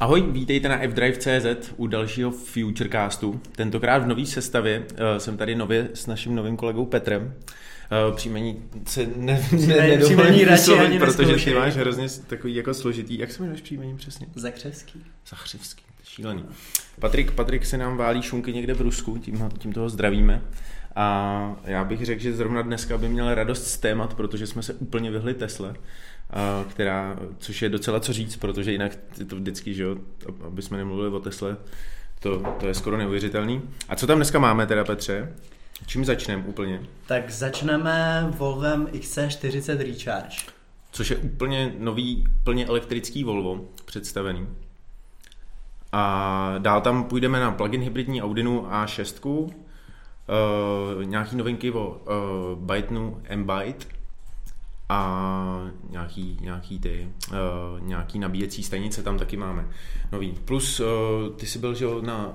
Ahoj, vítejte na fdrive.cz u dalšího Futurecastu. Tentokrát v nové sestavě uh, jsem tady nově s naším novým kolegou Petrem. Uh, příjmení se ne, ne, ne příjmení radši ani protože ty máš hrozně takový jako složitý. Jak se jmenuješ příjmení přesně? Zachřevský. Zachřevský, šílený. Patrik, Patrik se nám válí šunky někde v Rusku, tím, tím toho zdravíme. A já bych řekl, že zrovna dneska by měl radost z témat, protože jsme se úplně vyhli Tesle která, což je docela co říct, protože jinak je to vždycky, že jo, aby jsme nemluvili o Tesle, to, to je skoro neuvěřitelný. A co tam dneska máme teda, Petře? Čím začneme úplně? Tak začneme Volvem XC40 Recharge. Což je úplně nový, plně elektrický Volvo představený. A dál tam půjdeme na plug-in hybridní Audinu A6, uh, nějaký novinky o uh, Bytenu M-Byte, a nějaký, nějaký ty, uh, nějaký nabíjecí stanice tam taky máme nový. Plus uh, ty jsi byl, že jo, na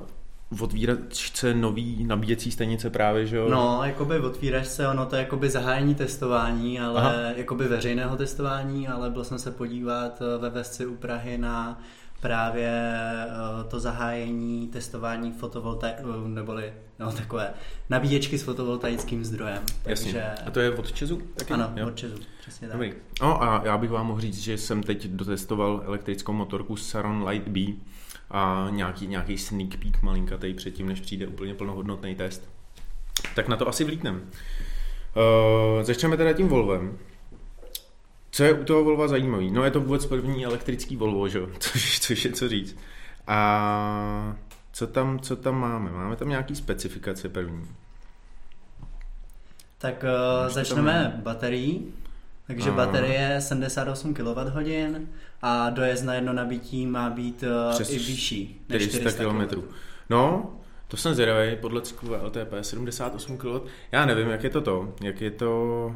otvíračce nový nabíjecí stanice právě, že jo? No, jakoby otvíračce, ono to je jakoby zahájení testování, ale Aha. jakoby veřejného testování, ale byl jsem se podívat eh, ve Vesci u Prahy na právě eh, to zahájení testování fotovoltaik, eh, neboli no, takové nabíječky s fotovoltaickým zdrojem. Takže... Jasně. A to je od Česu? Taky? Ano, jo? od Česu, přesně tak. Dobrý. No a já bych vám mohl říct, že jsem teď dotestoval elektrickou motorku Saron Light B a nějaký, nějaký sneak peek malinkatej předtím, než přijde úplně plnohodnotný test. Tak na to asi vlítnem. Uh, začneme teda tím Volvem. Co je u toho Volva zajímavý? No je to vůbec první elektrický Volvo, že? Což, což je co říct. A co tam, co tam máme? Máme tam nějaký specifikace první. Tak uh, začneme tam... baterií. Takže a... baterie 78 kWh a dojezd na jedno nabití má být uh, Přes i vyšší než 400, 400 km. No, to jsem zvědavý, podle cyklu LTP 78 kW. Já nevím, jak je to to, jak je to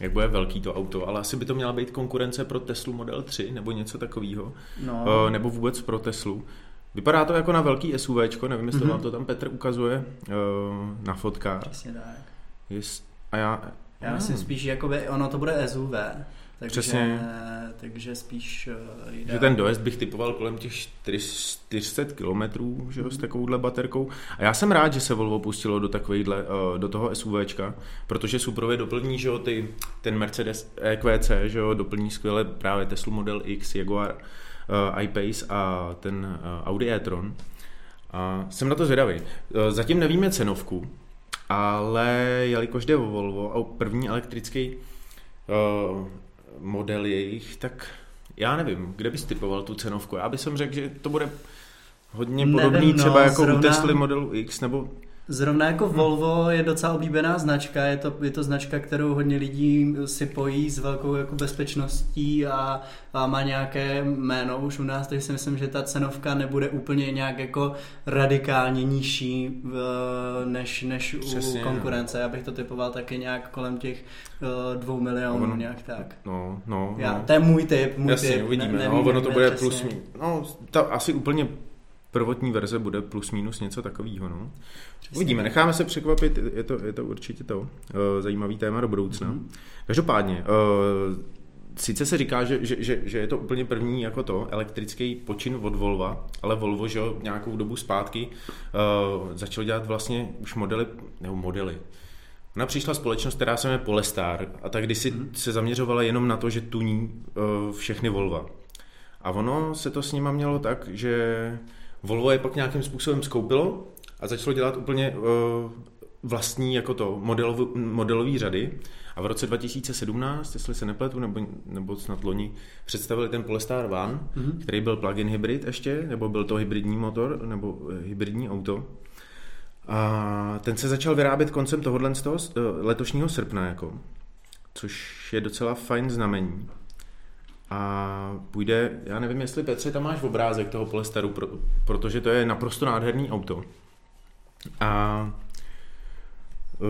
jak bude velký to auto, ale asi by to měla být konkurence pro Teslu Model 3 nebo něco takového, no. uh, nebo vůbec pro Teslu. Vypadá to jako na velký SUV, nevím, jestli mm-hmm. vám to tam Petr ukazuje uh, na fotkách. Přesně tak. Jest, a já, já myslím spíš, jakoby, ono to bude SUV, takže, Přesně. takže spíš uh, jde... Že ten dojezd bych typoval kolem těch 400 km že jo, s takovouhle baterkou. A já jsem rád, že se Volvo pustilo do takovýhle, uh, do toho SUVčka, protože Suprově doplní, že jo, ty, ten Mercedes EQC, že jo, doplní skvěle právě Tesla Model X, Jaguar uh, I-Pace a ten uh, Audi e-tron. A jsem na to zvědavý. Zatím nevíme cenovku, ale jelikož jde o Volvo a první elektrický model jejich, tak já nevím, kde bys typoval tu cenovku. Já bych řekl, že to bude hodně podobný nevím, no, třeba jako zrovna... u Tesla modelu X, nebo Zrovna jako Volvo je docela oblíbená značka, je to, je to značka, kterou hodně lidí si pojí s velkou jako bezpečností a, a má nějaké jméno už u nás, takže si myslím, že ta cenovka nebude úplně nějak jako radikálně nižší v, než, než Přesně, u konkurence. No. Já bych to typoval taky nějak kolem těch uh, dvou milionů, ono, nějak tak. No, no, Já, no. To je můj typ, můj Jasně, typ. uvidíme. Ne, nevím, no, ono to bude plus, no, ta, asi úplně prvotní verze bude plus minus něco takového. No. Uvidíme, necháme se překvapit, je to, je to určitě to uh, zajímavý téma do budoucna. Mm-hmm. Každopádně, uh, sice se říká, že, že, že, že je to úplně první jako to, elektrický počin od Volva, ale Volvo, že nějakou dobu zpátky uh, začal dělat vlastně už modely, nebo modely, Ona přišla společnost, která se jmenuje Polestar a tak kdysi mm-hmm. se zaměřovala jenom na to, že tuní uh, všechny Volva. A ono se to s nima mělo tak, že Volvo je pak nějakým způsobem skoupilo a začalo dělat úplně uh, vlastní jako to modelov, modelový řady a v roce 2017, jestli se nepletu, nebo, nebo snad loni, představili ten Polestar One, mm-hmm. který byl plug-in hybrid ještě, nebo byl to hybridní motor, nebo eh, hybridní auto. A ten se začal vyrábět koncem tohohle z toho eh, letošního srpna, jako, což je docela fajn znamení a půjde, já nevím, jestli Petře, tam máš obrázek toho Polestaru, pro, protože to je naprosto nádherný auto. A uh,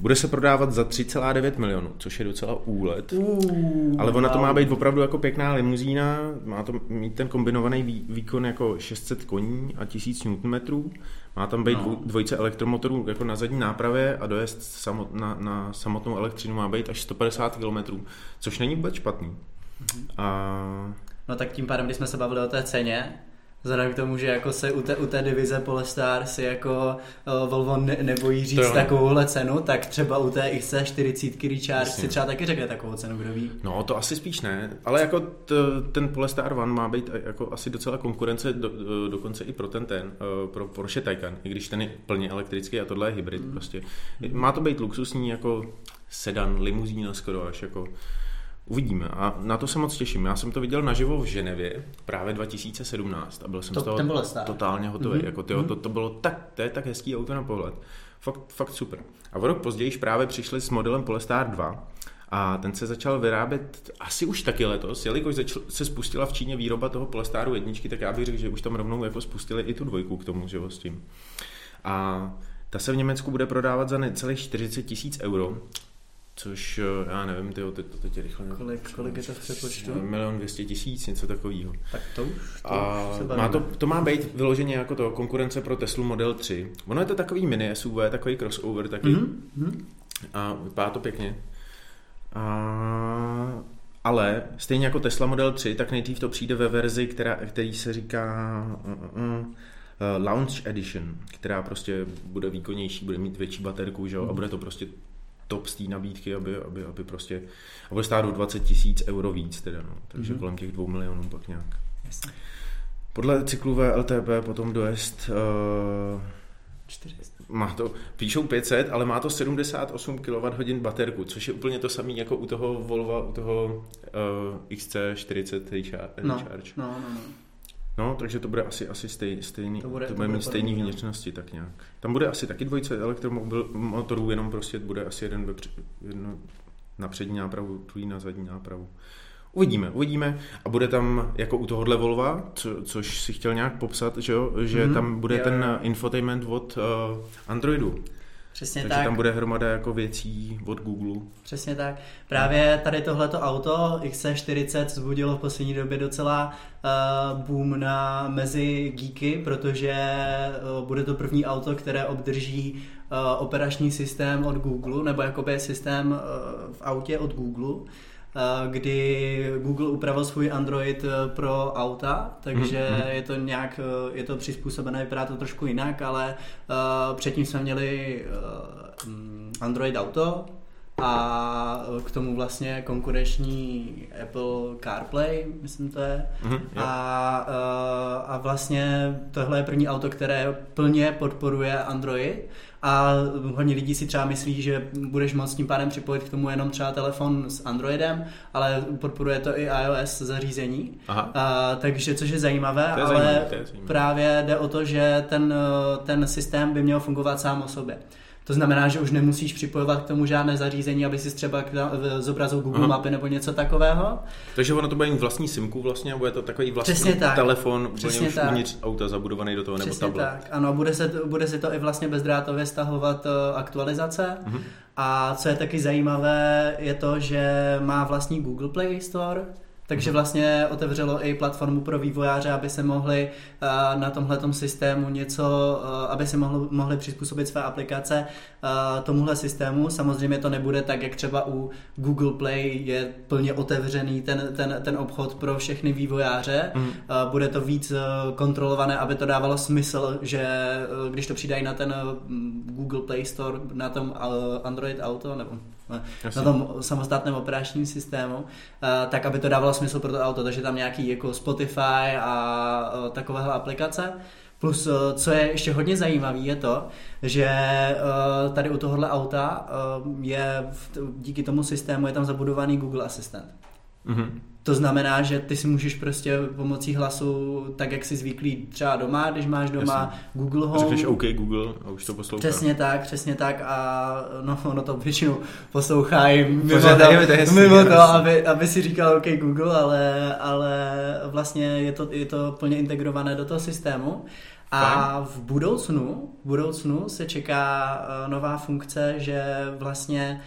bude se prodávat za 3,9 milionů, což je docela úlet. Uh, ale ona to má být opravdu jako pěkná limuzína, má to mít ten kombinovaný vý, výkon jako 600 koní a 1000 Nm. Má tam být no. dvojice elektromotorů jako na zadní nápravě a dojezd samot, na, na samotnou elektřinu má být až 150 km, což není vůbec špatný. A no tak tím pádem, když jsme se bavili o té ceně, Vzhledem k tomu, že jako se u té, u té divize Polestar si jako uh, Volvo ne, nebojí říct takovouhle cenu, tak třeba u té XC40 Recharge si třeba taky řekne takovou cenu, kdo ví. No to asi spíš ne, ale jako t, ten Polestar One má být jako asi docela konkurence do, dokonce i pro ten ten, uh, pro Porsche Taycan, i když ten je plně elektrický a tohle je hybrid mm. prostě. Má to být luxusní jako sedan, limuzína skoro až jako Uvidíme a na to se moc těším. Já jsem to viděl naživo v Ženevě právě 2017 a byl jsem to, z toho ten totálně hotový. Mm-hmm. Jako, tyjo, to, to, bylo tak, to je tak hezký auto na pohled. Fakt, fakt super. A o rok později právě přišli s modelem Polestar 2 a ten se začal vyrábět asi už taky letos, jelikož začal, se spustila v Číně výroba toho Polestaru jedničky, tak já bych řekl, že už tam rovnou jako spustili i tu dvojku k tomu, že s tím. A ta se v Německu bude prodávat za necelých 40 tisíc euro Což eh, já nevím, ty to teď rychle kolik, kolik je to v přepočtu? Milion dvěstě tisíc, něco takového. Tak to už, to a už se má to, to má být vyloženě jako to konkurence pro Teslu Model 3. Ono je to takový mini SUV, takový crossover, taky. Mm-hmm. A vypadá to pěkně. A, ale stejně jako Tesla Model 3, tak nejdřív to přijde ve verzi, která, který se říká uh, uh, uh, Launch Edition, která prostě bude výkonnější, bude mít větší baterku, že? Mm. a bude to prostě top z té nabídky, aby, aby, aby prostě, a bude stát o 20 tisíc euro víc teda, no. takže mm-hmm. kolem těch dvou milionů pak nějak. Jasně. Podle cyklové LTP potom dojezd uh, 400. Má to, píšou 500, ale má to 78 kWh baterku, což je úplně to samé jako u toho Volvo, u toho uh, XC40 Recharge. No, no, no, no. No, takže to bude asi, asi stej, stejný, to bude, to bude mít stejný no. vnitřnosti tak nějak. Tam bude asi taky dvojice elektromotorů, jenom prostě bude asi jeden, ve, jedno na přední nápravu, druhý na zadní nápravu. Uvidíme, uvidíme. A bude tam jako u tohohle Volva, co, což si chtěl nějak popsat, že, jo? že mm-hmm. tam bude jo, ten infotainment od uh, Androidu. Přesně Takže tak. tam bude hromada jako věcí od Google. Přesně tak. Právě tady tohleto auto XC40 zbudilo v poslední době docela uh, boom na mezi geeky, protože uh, bude to první auto, které obdrží uh, operační systém od Google, nebo jakoby systém uh, v autě od Google kdy Google upravil svůj Android pro auta, takže mm-hmm. je to nějak, je to přizpůsobené, vypadá to trošku jinak, ale předtím jsme měli uh, Android Auto, a k tomu vlastně konkurenční Apple CarPlay, myslím to je. Mm-hmm, a, a vlastně tohle je první auto, které plně podporuje Android a hodně lidí si třeba myslí, že budeš moct tím pádem připojit k tomu jenom třeba telefon s Androidem, ale podporuje to i iOS zařízení. Aha. A, takže což je zajímavé, je ale zajímavé, je zajímavé. právě jde o to, že ten, ten systém by měl fungovat sám o sobě. To znamená, že už nemusíš připojovat k tomu žádné zařízení, aby si třeba zobrazil Google Aha. mapy nebo něco takového. Takže ono to bude mít vlastní simku vlastně, bude to takový vlastní Přesně tak. telefon, Přesně tak. uvnitř auta zabudovaný do toho, Přesně nebo tablet. tak, ano, bude, se, bude si to i vlastně bezdrátově stahovat eh, aktualizace. Uh-huh. A co je taky zajímavé, je to, že má vlastní Google Play Store, takže vlastně otevřelo i platformu pro vývojáře, aby se mohli uh, na tomhle systému něco, uh, aby si mohli, mohli přizpůsobit své aplikace uh, tomuhle systému. Samozřejmě to nebude tak, jak třeba u Google Play je plně otevřený ten, ten, ten obchod pro všechny vývojáře. Mm. Bude to víc kontrolované, aby to dávalo smysl, že když to přidají na ten uh, Google Play Store, na tom Android Auto, nebo Jasně. na tom samostatném operačním systému, tak aby to dávalo smysl pro to auto, takže tam nějaký jako Spotify a takovéhle aplikace. Plus, co je ještě hodně zajímavé, je to, že tady u tohohle auta je díky tomu systému je tam zabudovaný Google Assistant. Mm-hmm. To znamená, že ty si můžeš prostě pomocí hlasu, tak jak jsi zvyklý třeba doma, když máš doma Jasně. Google Home. Řekneš OK Google a už to poslouchá. Přesně tak, přesně tak a no, ono to většinou poslouchá i mimo to, to, hezký, mimo to aby, aby si říkal OK Google, ale, ale vlastně je to, je to plně integrované do toho systému. A v budoucnu, v budoucnu se čeká uh, nová funkce, že vlastně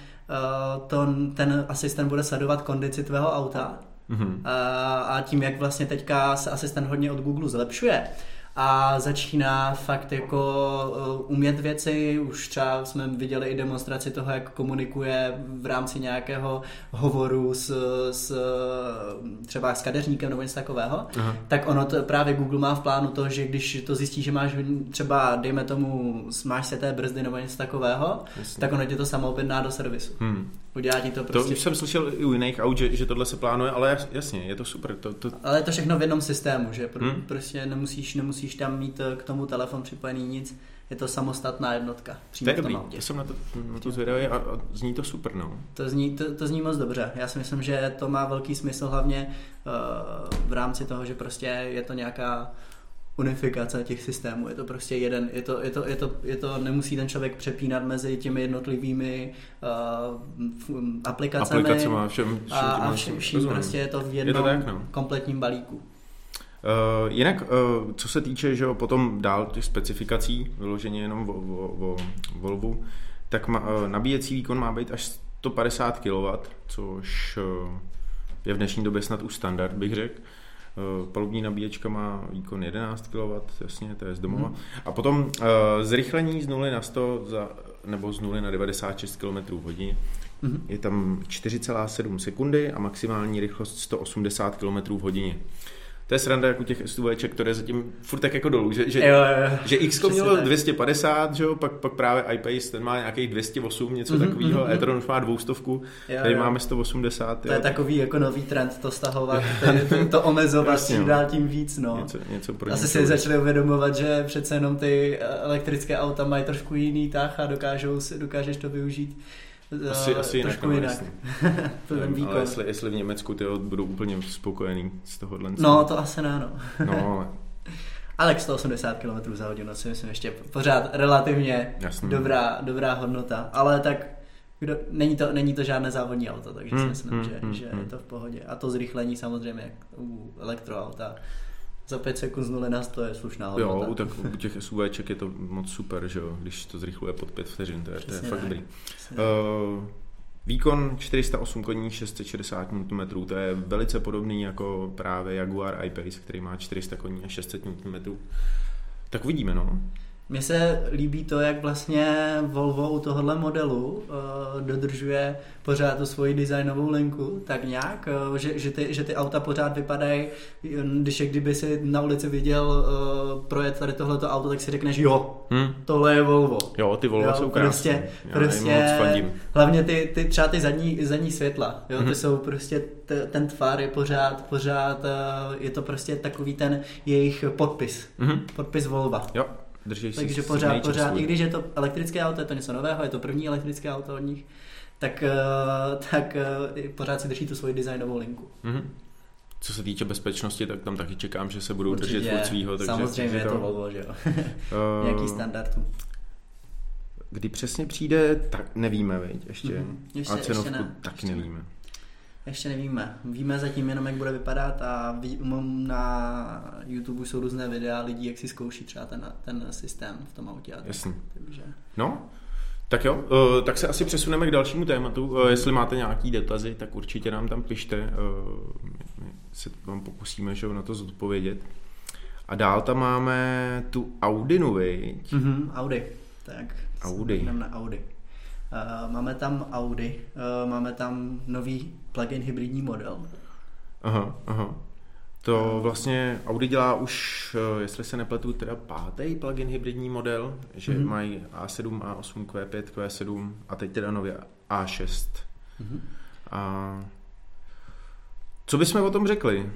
to, ten asistent bude sledovat kondici tvého auta Mm-hmm. A, a tím, jak vlastně teďka se asistent hodně od Google zlepšuje, a začíná fakt jako uh, umět věci. Už třeba jsme viděli i demonstraci toho, jak komunikuje v rámci nějakého hovoru s, s třeba s kadeřníkem nebo něco takového. Aha. Tak ono to, právě Google má v plánu to, že když to zjistí, že máš třeba, dejme tomu, máš se té brzdy nebo něco takového, Jasně. tak ono tě to samo objedná do servisu. Hmm. Udělá ti to prostě. To už jsem slyšel i u jiných aut, že, že tohle se plánuje, ale jasně, je to super. To, to... Ale je to všechno v jednom systému, že hmm. prostě nemusíš, nemusíš tam mít eh, k tomu telefon připojený nic, je to samostatná jednotka. To je dobrý, já jsem na to, na to zvědavý a, a zní to super, no. To zní, to, to zní moc dobře. Já si myslím, že to má velký smysl hlavně uh, v rámci toho, že prostě je to nějaká unifikace těch systémů. Je to prostě jeden, je to, je to, je to, je to nemusí ten člověk přepínat mezi těmi jednotlivými uh, aplikacemi, aplikacemi všem, všem, a, a všem, vším prostě je to v jednom je to tak, no. kompletním balíku. Uh, jinak, uh, co se týče, že jo, potom dál těch specifikací, vyloženě jenom o, o, o Volvu, tak ma, uh, nabíjecí výkon má být až 150 kW, což uh, je v dnešní době snad už standard, bych řekl. Eh, palubní nabíječka má výkon 11 kW, jasně, to je z domova. Hmm. A potom uh, zrychlení z 0 na 100 za, nebo z 0 na 96 km hodin hmm. je tam 4,7 sekundy a maximální rychlost 180 km hodině to je sranda jako těch SUVček, které zatím furt tak jako dolů, že, že, jo, jo. že X mělo tak. 250, že jo, pak, pak právě iPace, ten má nějakých 208, něco mm-hmm, takového, mm-hmm. e-tron už má dvoustovku, tady jo. máme 180. To jo. je takový jako nový trend, to stahovat, to, to, to omezovat Jasně, čím no. dál tím víc, no. Něco, něco pro Asi si začali uvědomovat, že přece jenom ty elektrické auta mají trošku jiný tah a dokážou, dokážeš to využít asi, asi jinak, trošku jinak. Nevím, ale jestli, jestli v Německu ty budou úplně spokojený z tohohle. No, to asi ne, no. no ale... Ale 180 km za hodinu si myslím ještě pořád relativně dobrá, dobrá hodnota. Ale tak kdo, není, to, není to žádné závodní auto, takže hmm, si myslím, hmm, že, hmm, že hmm. je to v pohodě. A to zrychlení samozřejmě u elektroauta za 5 sekund z 0 na 100 je slušná hodnota. Jo, tak u těch SUVček je to moc super, že jo, když to zrychluje pod 5 vteřin, to je, to je fakt dobrý. Uh, výkon 408 koní, 660 Nm, to je velice podobný jako právě Jaguar I-Pace, který má 400 koní a 600 Nm. Tak uvidíme, no. Mně se líbí to, jak vlastně Volvo u tohohle modelu uh, dodržuje pořád tu svoji designovou linku, tak nějak, uh, že, že, ty, že ty auta pořád vypadají, když je kdyby si na ulici viděl uh, projet tady tohleto auto, tak si řekneš, jo, hmm. tohle je Volvo. Jo, ty Volvo jo, jsou krásné. Prostě, prostě hlavně ty, ty, třeba ty zadní, zadní světla, jo, hmm. ty jsou prostě, t, ten tvar je pořád, pořád, uh, je to prostě takový ten jejich podpis, hmm. podpis Volva. Jo. Drží Takže pořád, pořád, i když je to elektrické auto, je to něco nového, je to první elektrické auto od nich, tak, uh, tak uh, pořád si drží tu svoji designovou linku. Mm-hmm. Co se týče bezpečnosti, tak tam taky čekám, že se budou Určitě, držet furt svýho. Takže samozřejmě je to Volvo, že jo. uh, Nějaký standard. Kdy přesně přijde, tak nevíme, veď, ještě. Mm-hmm. ještě A cenovku ještě ne, taky ještě nevíme. Ne. Ještě nevíme. Víme zatím jenom, jak bude vypadat a ví, na YouTube jsou různé videa lidí, jak si zkouší třeba ten, ten systém v tom autě. Jasně. Takže... No, tak jo, uh, tak se asi přesuneme k dalšímu tématu. Uh, jestli máte nějaký dotazy, tak určitě nám tam pište. Uh, my se vám pokusíme že, na to zodpovědět. A dál tam máme tu Audinu, viď? Mm-hmm, Audi. Tak, Audi. na Audi. Uh, máme tam Audi, uh, máme tam nový plug-in hybridní model. Aha, aha. To vlastně Audi dělá už, uh, jestli se nepletu, teda pátý plug-in hybridní model, že mm-hmm. mají A7, A8, Q5, Q7 a teď teda nově A6. Mm-hmm. A co bychom o tom řekli?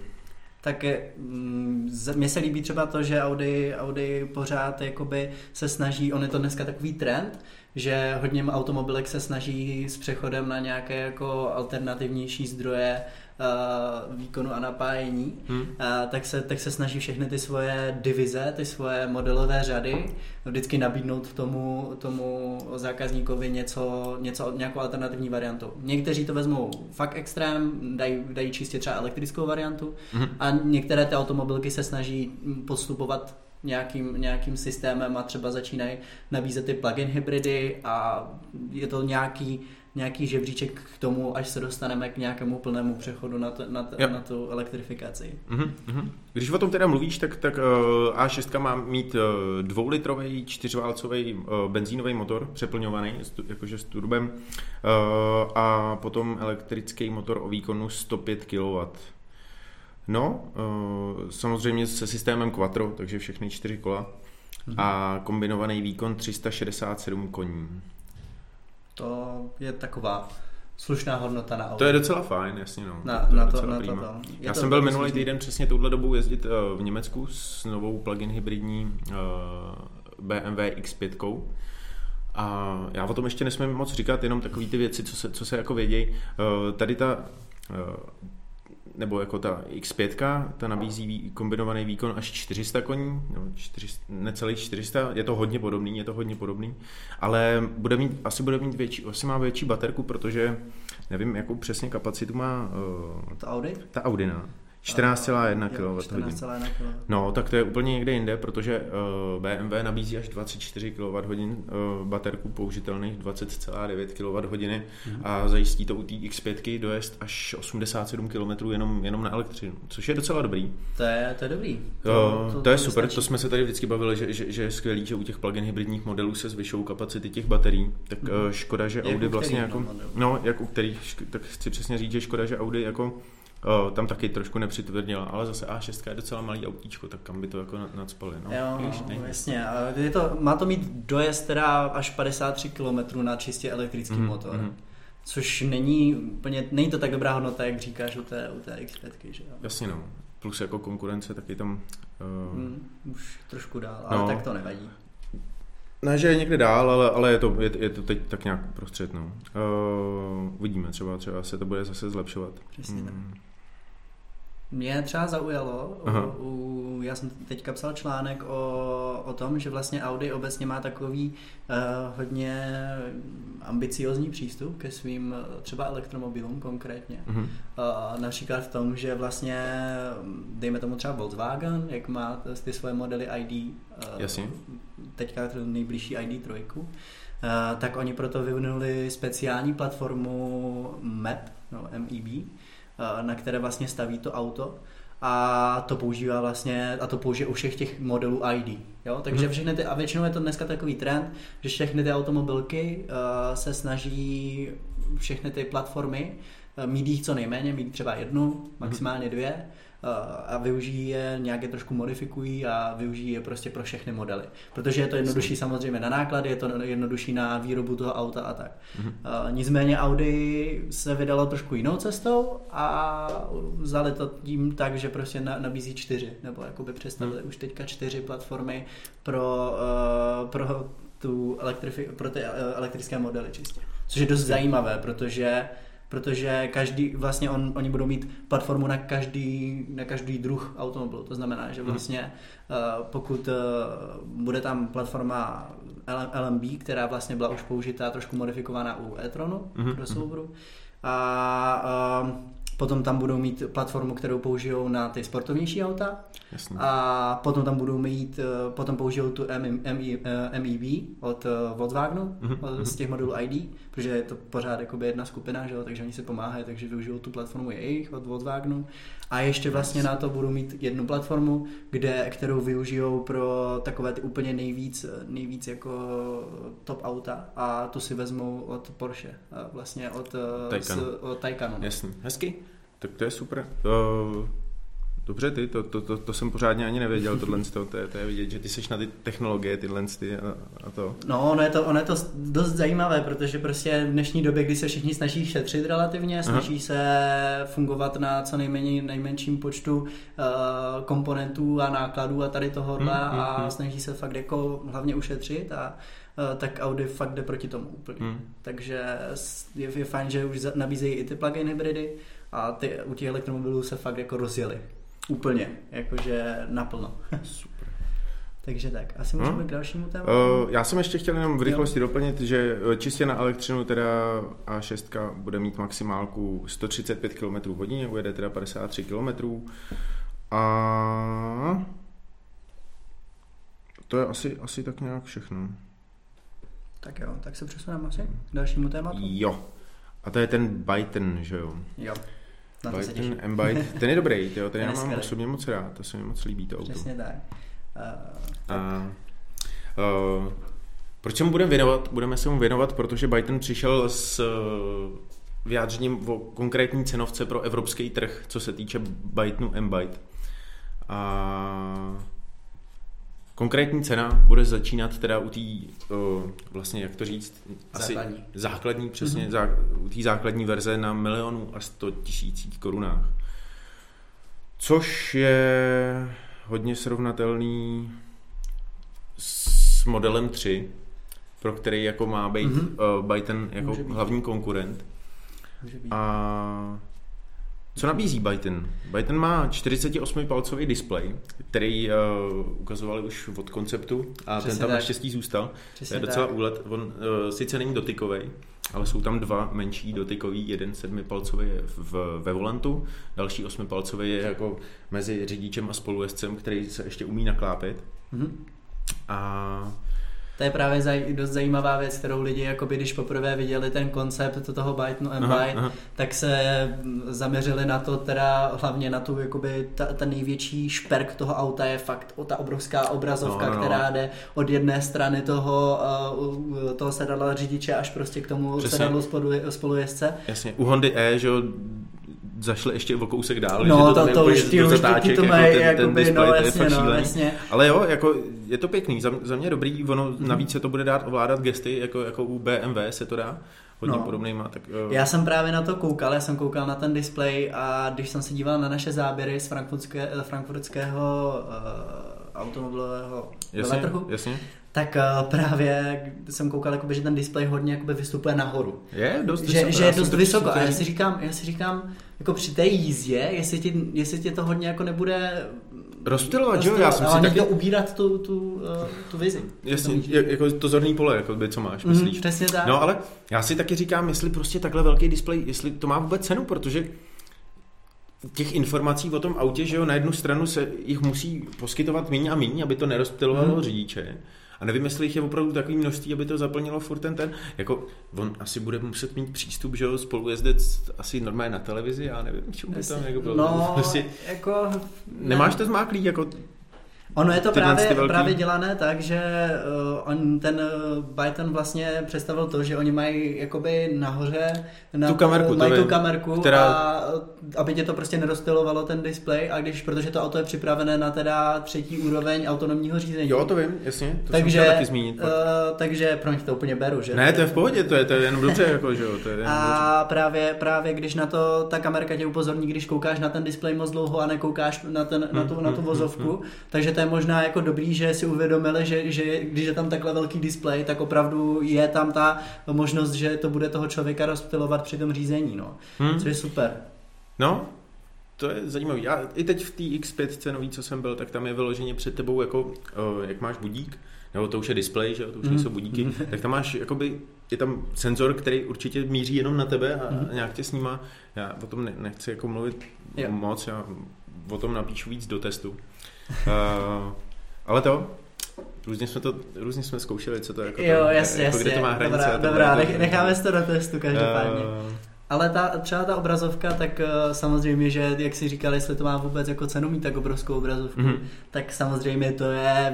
tak mm, mně se líbí třeba to, že Audi, Audi pořád jakoby se snaží, on je to dneska takový trend, že hodně automobilek se snaží s přechodem na nějaké jako alternativnější zdroje uh, výkonu a napájení, hmm. uh, tak, se, tak se snaží všechny ty svoje divize, ty svoje modelové řady vždycky nabídnout tomu, tomu zákazníkovi něco, něco, nějakou alternativní variantu. Někteří to vezmou fakt extrém, dají, dají čistě třeba elektrickou variantu hmm. a některé ty automobilky se snaží postupovat nějakým, nějakým systémem a třeba začínají nabízet ty plug-in hybridy a je to nějaký nějaký žebříček k tomu, až se dostaneme k nějakému plnému přechodu na, to, na, to, na tu elektrifikaci. Mm-hmm. Když o tom teda mluvíš, tak, tak uh, A6 má mít uh, dvoulitrový čtyřválcový uh, benzínový motor přeplňovaný, jakože s turbem, uh, a potom elektrický motor o výkonu 105 kW. No, uh, samozřejmě se systémem Quattro, takže všechny čtyři kola mm-hmm. a kombinovaný výkon 367 koní. To je taková slušná hodnota na auto. To je docela fajn, jasně no. Na, to, na, to, na to, to. Já to jsem byl minulý týden přesně touhle dobou jezdit uh, v Německu s novou plug-in hybridní uh, BMW X5. A já o tom ještě nesmím moc říkat, jenom takové ty věci, co se, co se jako vědějí. Tady ta nebo jako ta X5, ta nabízí kombinovaný výkon až 400 koní, no 400, necelých 400, je to hodně podobný, je to hodně podobný, ale bude mít, asi bude mít větší, asi má větší baterku, protože nevím, jakou přesně kapacitu má uh, ta Audi? Ta Audi, no. 14,1 kWh. No, tak to je úplně někde jinde, protože uh, BMW nabízí až 24 kWh uh, baterku použitelných 20,9 kWh mm-hmm. a zajistí to u té X5 dojezd až 87 km jenom, jenom na elektřinu, což je docela dobrý. To je, to je dobrý. To, uh, to, to, to je super, stačí. to jsme se tady vždycky bavili, že, že, že je skvělý, že u těch plug-in hybridních modelů se zvyšují kapacity těch baterií, tak mm-hmm. škoda, že jak Audi vlastně jako, no, jak u kterých, tak chci přesně říct, že škoda, že Audi jako O, tam taky trošku nepřitvrdila, ale zase A6 je docela malý autíčko, tak kam by to jako nadspali. No, jo, Víš, no, jasně. Je to, má to mít dojezd teda až 53 km na čistě elektrický mm, motor. Mm. Což není úplně, není to tak dobrá hodnota, jak říkáš u té, u té X5, že jo? Jasně no. Plus jako konkurence taky tam... Uh... Mm, už trošku dál, ale no, tak to nevadí. Ne, že je někde dál, ale, ale je, to, je, je to teď tak nějak prostřed. No. Uh, uvidíme, třeba, třeba se to bude zase zlepšovat. Přesně mm. Mě třeba zaujalo, u, u, já jsem teďka psal článek o, o tom, že vlastně Audi obecně má takový uh, hodně ambiciozní přístup ke svým třeba elektromobilům konkrétně. Uh-huh. Uh, například v tom, že vlastně, dejme tomu třeba Volkswagen, jak má ty svoje modely ID, uh, Jasně. teďka nejbližší ID3, uh, tak oni proto vyvinuli speciální platformu MAP, no MEB, Eh, na které vlastně staví to auto a to používá vlastně, a to použije u všech těch modelů ID. Jo? Takže mhm. všechny ty, a většinou je to dneska takový trend, že všechny ty automobilky uh, se snaží všechny ty platformy uh, mít jich co nejméně, mít třeba jednu, maximálně dvě, a využijí je, nějak je trošku modifikují a využijí je prostě pro všechny modely. Protože je to jednodušší samozřejmě na náklady, je to jednodušší na výrobu toho auta a tak. Mm-hmm. Nicméně Audi se vydalo trošku jinou cestou a vzali to tím tak, že prostě nabízí čtyři, nebo jakoby představili mm-hmm. už teďka čtyři platformy pro, uh, pro tu elektrifi- pro ty elektrické modely čistě. Což je dost zajímavé, protože protože každý, vlastně on, oni budou mít platformu na každý, na každý druh automobilu. To znamená, že mhm. vlastně uh, pokud uh, bude tam platforma LMB, která vlastně byla už použitá, trošku modifikovaná u e-tronu mm-hmm. do souboru, a uh, potom tam budou mít platformu, kterou použijou na ty sportovnější auta Jasně. a potom tam budou mít, potom použijou tu MEB od Volkswagenu mm-hmm. z těch modulů ID, protože je to pořád jakoby jedna skupina, že jo, takže oni si pomáhají, takže využijou tu platformu jejich od Volkswagenu a ještě vlastně na to budou mít jednu platformu, kde, kterou využijou pro takové ty úplně nejvíc, nejvíc jako top auta a tu si vezmou od Porsche, vlastně od Taycan. Z, od Taycanu. No. Jasný, hezky. Tak to je super. Uh, Dobře, ty, to, to, to, to jsem pořádně ani nevěděl, tohle, to, to, je, to je vidět, že ty seš na ty technologie, tyhle ty a, a to. No, ono je to, ono je to dost zajímavé, protože prostě v dnešní době, kdy se všichni snaží šetřit relativně, snaží Aha. se fungovat na co nejméně, nejmenším počtu uh, komponentů a nákladů a tady tohohle hmm, hmm, a hmm. snaží se fakt jako hlavně ušetřit a uh, tak Audi fakt jde proti tomu úplně. Hmm. Takže je, je fajn, že už nabízejí i ty plug-in hybridy a ty, u těch elektromobilů se fakt jako rozjeli. Úplně, jakože naplno. Super. Takže tak, asi můžeme hmm? k dalšímu tématu. Uh, já jsem ještě chtěl jenom v rychlosti jo. doplnit, že eh, čistě na elektřinu teda A6 bude mít maximálku 135 km hodině, ujede teda 53 km. A to je asi, asi tak nějak všechno. Tak jo, tak se přesuneme asi k dalšímu tématu. Jo. A to je ten Byton, že jo? Jo. Na to se těším. M-Byte, ten je dobrý, tyjo, ten já Ten je mám osobně moc rád, to se mi moc líbí to auto. Přesně tak. Uh, A, uh, proč se mu budeme věnovat? Budeme se mu věnovat, protože Byton přišel s uh, vyjádřením o konkrétní cenovce pro evropský trh, co se týče Bytonu M-Byte. A konkrétní cena bude začínat teda u té, uh, vlastně jak to říct, asi Základní. základní přesně, Mhm. mm-hmm. zá, u té základní verze na milionu a sto tisících korunách. Což je hodně srovnatelný s modelem 3, pro který jako má být Mhm. mm-hmm. uh, Byton jako Může být. hlavní konkurent. A co nabízí Byton? Byton má 48-palcový displej, který uh, ukazovali už od konceptu a Přesně ten tam tak. naštěstí zůstal. To Přesně je docela tak. úlet. On uh, sice není dotykový, ale jsou tam dva menší dotykový, jeden sedmipalcový je v, ve volantu, další osmipalcový je jako mezi řidičem a spolujezdcem, který se ještě umí naklápět. Mhm. A To je právě zaj, dost zajímavá věc, kterou lidi, jakoby, když poprvé viděli ten koncept toho Bytonu M Aha, Byte, aha. tak se mm, zaměřili na to, teda hlavně na tu, jakoby, ta, ta největší šperk toho auta je fakt o ta obrovská obrazovka, No, no, no. která jde od jedné strany toho, uh, toho sedadla řidiče až prostě k tomu Přesně. sedadlu spolu, spolujezdce. jasně, u Hondy E, že jo, zašli ještě o kousek dál, No, že to, jde to úplně už do už ti to jako mají, ten, ten displej, no to je jasně, no, jasně. Ale jo, jako je to pěkný, za, za mě dobrý, ono Mhm. navíc se to bude dát ovládat gesty, jako, jako u BMW se to dá, hodně No. podobnýma, tak eh, Já jsem právě na to koukal, já jsem koukal na ten displej a když jsem se díval na naše záběry z frankfurtské, frankfurtského uh, automobilového jasně, veletrhu, jasně. tak uh, právě jsem koukal, jakoby, že ten displej hodně jakoby, vystupuje nahoru. Je dost Že, že já je dost to vysoko a já si říkám, já si říkám, jako při té jízdě, jestli ti, jestli ti to hodně jako nebude Rozptylovat, že jo, já jsem si taky- to ubírat tu, tu, uh, tu vizi. Jasně, jako to zorný pole, jako by, co máš, Mhm, myslíš? přesně tak. No ale já si taky říkám, jestli prostě takhle velký displej, jestli to má vůbec cenu, protože těch informací o tom autě, že jo, na jednu stranu se jich musí poskytovat méně a méně, aby to nerozptylovalo Mhm. hmm. řidiče. A nevím, jestli jich je opravdu takový množství, aby to zaplnilo furt ten ten. Jako, on asi bude muset mít přístup, že jo, spolujezdec asi normálně na televizi, já nevím, čemu by tam jako bylo. no, prostě, jako... nemáš to zmáklý, jako Ono je to právě, velký- právě dělané tak, že uh, on, ten uh, Byton vlastně představil to, že oni mají jakoby nahoře na, Tu kamerku, mají tu kamerku, která- a, aby tě to prostě nerozptylovalo ten displej a když, protože to auto je připravené na teda třetí úroveň autonomního řízení. jo, to vím, jasně, to takže, jsem taky zmínit. pak. uh, takže, promiň, to úplně beru, že? Ne, to je v pohodě, to je, to je jenom dobře, jako, že jo, to je jenom dobře. A právě, právě když na to ta kamerka tě upozorní, když koukáš na ten displej moc dlouho a nekoukáš na, ten, na, tu, na tu vozovku, takže to je možná jako dobrý, že si uvědomili, že, že když je tam takhle velký displej, tak opravdu je tam ta možnost, že to bude toho člověka rozptylovat při tom řízení, no. Hmm. Což je super. No, to je zajímavý. Já i teď v té X5 nový, co jsem byl, tak tam je vyloženě před tebou, jako, uh, jak máš budík, nebo to už je displej, že jo, to už Mhm. nejsou budíky, tak tam máš, jakoby, je tam senzor, který určitě míří jenom na tebe a Mhm. nějak tě snímá. Já o tom ne, nechci jako mluvit Jo. moc, já o tom napíšu víc do testu. Uh, ale to, různě jsme to, různě jsme zkoušeli, co to jako Jo, to, jasně, jako jasně. kde to má hranice. dobrá, dobrá nech, necháme si to do testu každopádně. Eh, Ale ta, třeba ta obrazovka, tak uh, samozřejmě, že jak si říkal, jestli to má vůbec jako cenu mít tak obrovskou obrazovku, Mhm. tak samozřejmě to je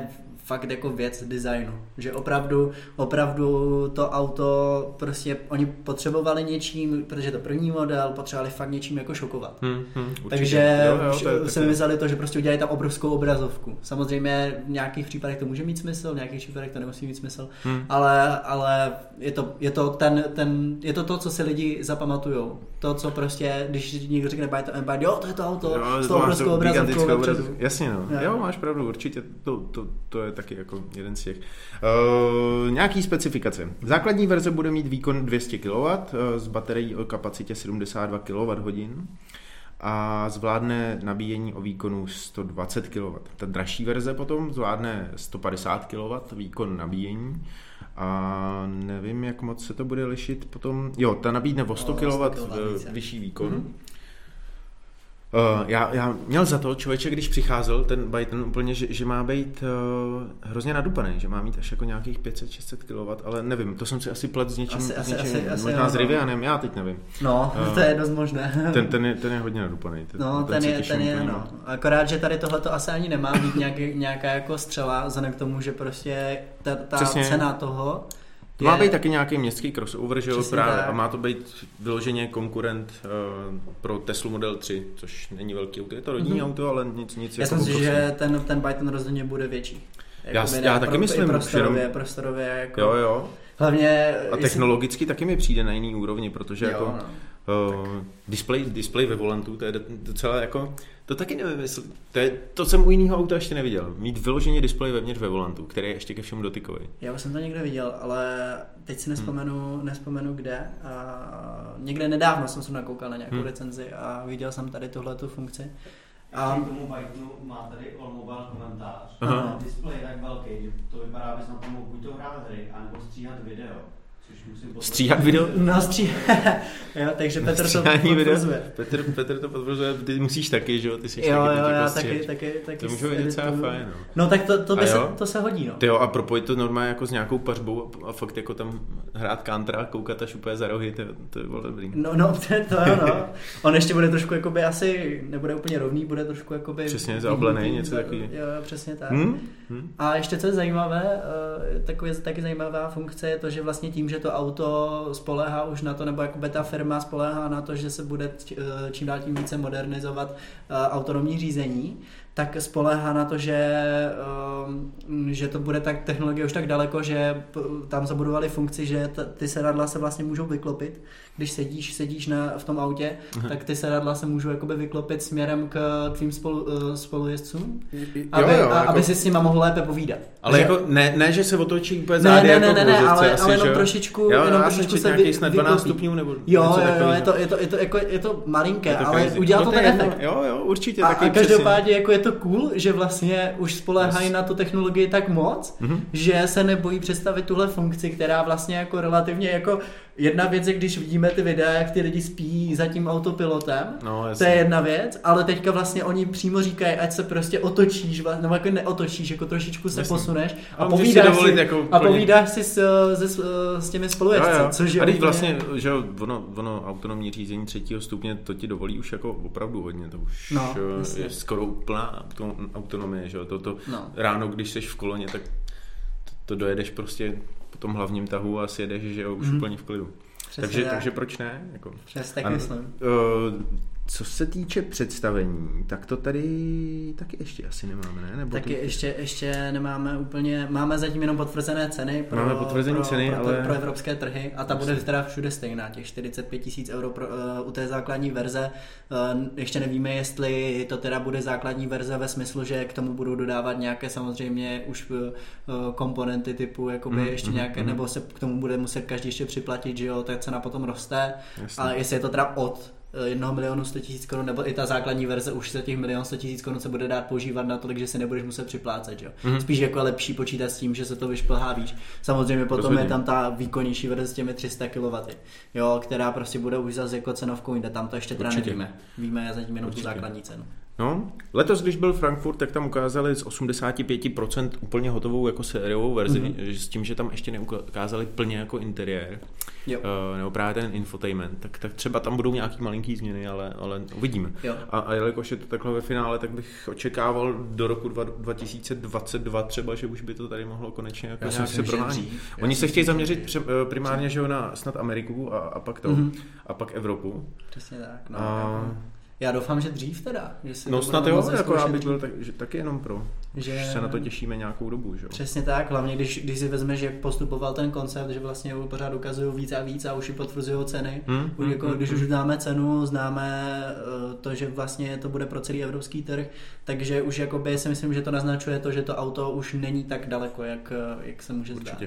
fakt jako věc designu. Že opravdu, opravdu to auto prostě oni potřebovali něčím, protože to první model, potřebovali fakt něčím jako šokovat. Hmm, hmm, určitě. Takže Jo, jo, to je se vymysleli to, že prostě udělají tam obrovskou obrazovku. Samozřejmě v nějakých případech to může mít smysl, v nějakých případech to nemusí mít smysl, Hmm. ale, ale je, to, je, to ten, ten, je to to, co si lidi zapamatujou. To, co prostě, když někdo řekne Byte to Byte, jo, to je to auto Jo, s to tou obrovskou obrazovkou Jasně, no. Jo. Jo. máš pravdu, určitě to, to, to je taky jako jeden z těch. Uh, nějaký specifikace. Základní verze bude mít výkon 200 kW uh, s baterií o kapacitě 72 kWh a zvládne nabíjení o výkonu 120 kW. Ta dražší verze potom zvládne 150 kW výkon nabíjení a nevím, jak moc se to bude lišit potom. Jo, ta nabídne o 100 O, kW 100 kW více. vyšší výkon. Mhm. Uh, já, já měl za to, člověče, když přicházel ten Biden úplně, že, že má být uh, hrozně nadupaný, že má mít až jako nějakých 500-600 kW, ale nevím, to jsem si asi plet s něčím, Asi- s něčím asi- možná asi s no. Rivianem, já teď nevím. No, Eh, to je dost možné. Ten, ten, je, ten je hodně nadupaný. Ten, No, ten, se je, těším ten je, no. Akorát, že tady tohle to asi ani nemá být nějaký, nějaká jako střela, vzhledem k tomu, že prostě ta, ta Přesně. cena toho To má být taky nějaký městský crossover, že jo, právě, tak. a má to být vyloženě konkurent uh, pro Tesla Model 3, což není velký auto, je to rodinný Mhm. auto, ale nic, nic Já jako jsem si, že ten, ten Byton rozhodně bude větší. Já- Jakoby já ne- taky pro- myslím, prostorově, jenom- prostorově jako, Jo, jo. hlavně... A jestli- technologicky taky mi přijde na jiný úrovni, protože jo, jako no. Uh, display, display ve volantu, to je docela jako, to taky nevím, jestli, to, je, to jsem u jiného auta ještě neviděl. Mít vyloženě display vevnitř ve volantu, který je ještě ke všemu dotykový. Já už jsem to někde viděl, ale teď Hmm. si nespomenu, nespomenu kde. A někde nedávno jsem se nakoukal na nějakou Hmm. recenzi a viděl jsem tady tuhle tu funkci. A k tomu Bytonu má tady All Mobile komentář. Aha. Display je tak velký, že to vypadá, abys na tom mohl buď to hrát hry, anebo stříhat video. Stříhat video? no, stří... jo, takže Petr to Stříhání potvrzuje. Petr, Petr to potvrzuje, ty musíš taky, že jo, ty jsi Jo, taky jo, já jako taky, taky, taky. To může být docela edituju. fajn, no. No tak to, to, by se, to se hodí, no. Ty jo, a propojit to normálně jako s nějakou pařbou a, a fakt jako tam hrát kantra, koukat až úplně za rohy, to, to bylo dobrý. No, no, to, to jo, no. On ještě bude trošku jakoby asi, nebude úplně rovný, bude trošku jakoby... Přesně, zaoblený, něco takový. Jo, jo, přesně tak. Hm? Hm? A ještě co je zajímavé, eh, takové, taky zajímavá funkce je to, že vlastně tím, že to auto spoléhá už na to, nebo jako ta firma spoléhá na to, že se bude eh, čím dál tím více modernizovat eh, autonomní řízení, tak spoléhá na to, že, eh, že to bude tak technologie už tak daleko, že tam zabudovali funkci, že ty sedadla se vlastně můžou vyklopit. Když sedíš, sedíš na, v tom autě, tak ty sedadla se můžou jakoby vyklopit směrem k tvým spolu, eh, spolujezdcům, aby, jo, a, jako- aby si s nima mohl lépe povídat. Ale Že- jako ne, ne, že se otočí úplně ne, zády ne, jako ne, ne, ne, ale, asi, ale jenom že jo? trošičku, jo, jenom trošičku se vy, snad 12 vyklopí. stupňů nebo Jo, něco jo, jo, je to, je to, je to, jako, je to malinké, Je to ale udělal No to ten efekt. Jo, jo, určitě. A, taky a každopádně jako je to cool, že vlastně už spoléhají Yes. na tu technologii tak moc, Mhm. že se nebojí představit tuhle funkci, která vlastně jako relativně jako jedna věc je, když vidíme ty videa, jak ty lidi spí za tím autopilotem, No, to jasně. je jedna věc, ale teďka vlastně oni přímo říkají, ať se prostě otočíš, nebo jako neotočíš, jako trošičku se Jasně. posuneš a, A si povídáš dovolit si, jako a povídáš si s, s, s těmi spolujezdci, Jo, jo. což je a teď úplně- vlastně, že ono, ono autonomní řízení třetího stupně, to ti dovolí už jako opravdu hodně, to už No, je skoro úplná auto- autonomie, že jo, to, to No. ráno, když jsi v koloně, tak to, to dojedeš prostě tom hlavním tahu a sjedeš, že jo, už Mhm. úplně v klidu. Přesně takže, tak. takže proč ne? Jako. Přesně tak myslím. eh, co se týče představení, tak to tady taky ještě asi nemáme, ne? Nebo Taky to... ještě, ještě nemáme úplně, máme zatím jenom potvrzené ceny pro, Máme potvrzené pro, ceny, pro, ale- pro evropské trhy a ta bude teda všude stejná, těch 45 tisíc euro pro, uh, u té základní verze. Uh, ještě nevíme, jestli to teda bude základní verze ve smyslu, že k tomu budou dodávat nějaké samozřejmě už uh, komponenty typu jakoby Mhm, ještě mhm, nějaké, mhm. nebo se k tomu bude muset každý ještě připlatit, že jo, ta cena potom roste. Jasně. A jestli je to teda od eh, 1 milionu 100 tisíc korun, nebo i ta základní verze už se těch milion 100 tisíc korun se bude dát používat na tolik, že si nebudeš muset připlácet, jo. Mhm. Spíš jako lepší počítat s tím, že se to vyšplhá víc. Samozřejmě potom Rozhodně. je tam ta výkonnější verze s těmi 300 kW, jo, která prostě bude už zase jako cenovkou jinde, tam to ještě teda Určitě. nevíme. Víme zatím jenom Určitě. tu základní cenu. No, letos, když byl Frankfurt, tak tam ukázali z 85% úplně hotovou jako sériovou verzi, Mhm. mm-hmm. s tím, že tam ještě neukázali plně jako interiér, Jo. uh, nebo právě ten infotainment, tak, tak třeba tam budou nějaký malinký změny, ale, ale uvidíme. Jo. A, a jelikož je to takhle ve finále, tak bych očekával do roku dva, 2022 třeba, že už by to tady mohlo konečně jako Já nějak se. Já Oni se chtějí zaměřit pře, eh, primárně že na snad Ameriku a, a pak to, Mhm. a pak Evropu. Přesně tak. No, A- Já doufám, že dřív teda. Že si No to snad jo, jako já bych byl tak, že, taky jenom pro. Že- Že... se na to těšíme nějakou dobu, že jo. Přesně tak, hlavně když, když si vezmeš, jak postupoval ten koncept, že vlastně pořád ukazují víc a víc a už i potvrzují ceny. Hmm, Už hmm, jako, hmm, když hmm. už známe cenu, známe eh, to, že vlastně to bude pro celý evropský trh, takže už jakoby si myslím, že to naznačuje to, že to auto už není tak daleko, jak, eh, jak se může zdát.